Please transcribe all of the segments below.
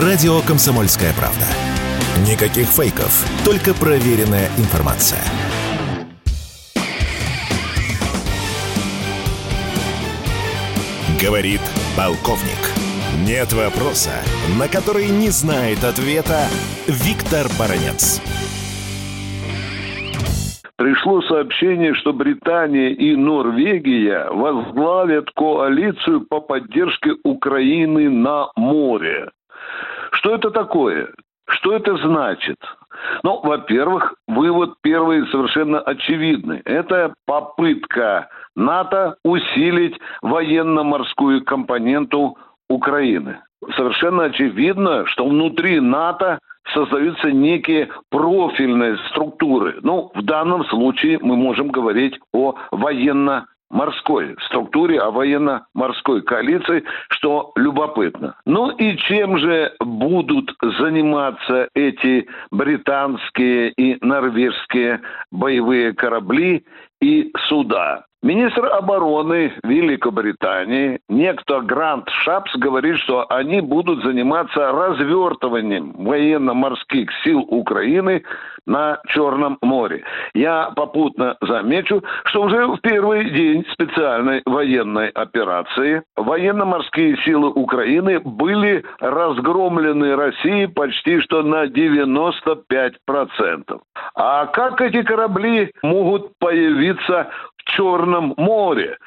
Радио «Комсомольская правда». Никаких фейков, только проверенная информация. Говорит полковник. Нет вопроса, на который не знает ответа Виктор Баранец. Пришло сообщение, что Британия и Норвегия возглавят коалицию по поддержке Украины на море. Что это такое? Что это значит? Ну, во-первых, вывод первый совершенно очевидный. Это попытка НАТО усилить военно-морскую компоненту Украины. Совершенно очевидно, что внутри НАТО создаются некие профильные структуры. Ну, в данном случае мы можем говорить о военно морской структуре, а военно-морской коалиции, что любопытно. Ну и чем же будут заниматься эти британские и норвежские боевые корабли и суда? Министр обороны Великобритании, некто Грант Шапс, говорит, что они будут заниматься развертыванием военно-морских сил Украины на Черном море. Я попутно замечу, что уже в первый день специальной военной операции военно-морские силы Украины были разгромлены Россией почти что на 95%. А как эти корабли могут появиться Черном море.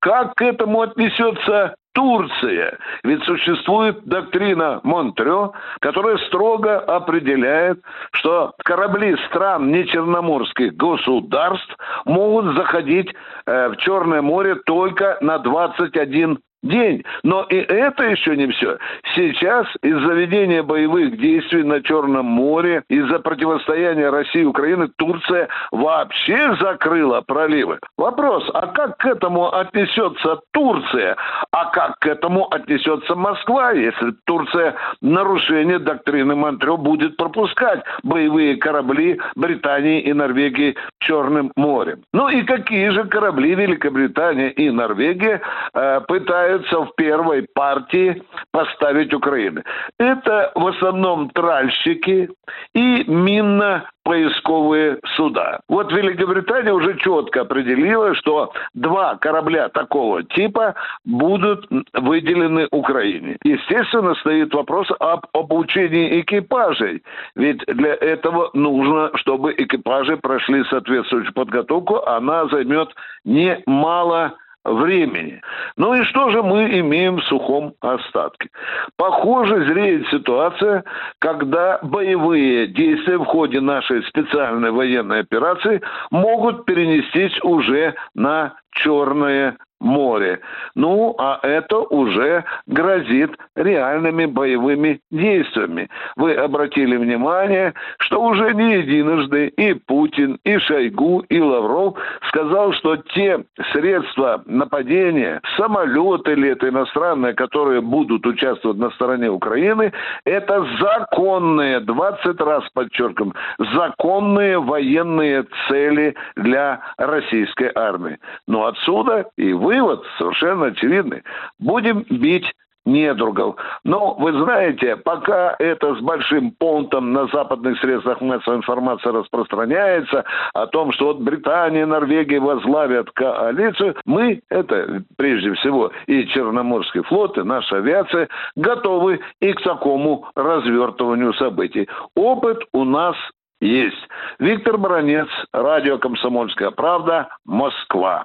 Как к этому отнесется Турция. Ведь существует доктрина Монтрео, которая строго определяет, что корабли стран нечерноморских государств могут заходить э, в Черное море только на 21 день. Но и это еще не все. Сейчас из-за ведения боевых действий на Черном море, из-за противостояния России и Украины, Турция вообще закрыла проливы. Вопрос, а как к этому отнесется Турция? А как к этому отнесется Москва, если Турция нарушение доктрины Монтрео будет пропускать боевые корабли Британии и Норвегии Черным морем? Ну и какие же корабли Великобритания и Норвегия э, пытаются пытаются в первой партии поставить Украины. Это в основном тральщики и минно-поисковые суда. Вот Великобритания уже четко определила, что два корабля такого типа будут выделены Украине. Естественно, стоит вопрос об обучении экипажей. Ведь для этого нужно, чтобы экипажи прошли соответствующую подготовку. Она займет немало времени. Ну и что же мы имеем в сухом остатке? Похоже, зреет ситуация, когда боевые действия в ходе нашей специальной военной операции могут перенестись уже на Черное море. Ну, а это уже грозит реальными боевыми действиями. Вы обратили внимание, что уже не единожды и Путин, и Шойгу, и Лавров сказал, что те средства нападения, самолеты или это иностранные, которые будут участвовать на стороне Украины, это законные, 20 раз подчеркиваем, законные военные цели для российской армии. Но отсюда и вы вывод совершенно очевидный. Будем бить недругов. Но вы знаете, пока это с большим понтом на западных средствах массовой информации распространяется о том, что вот Британия и Норвегия возглавят коалицию, мы, это прежде всего и Черноморский флот, и наша авиация, готовы и к такому развертыванию событий. Опыт у нас есть. Виктор Баранец, радио «Комсомольская правда», Москва.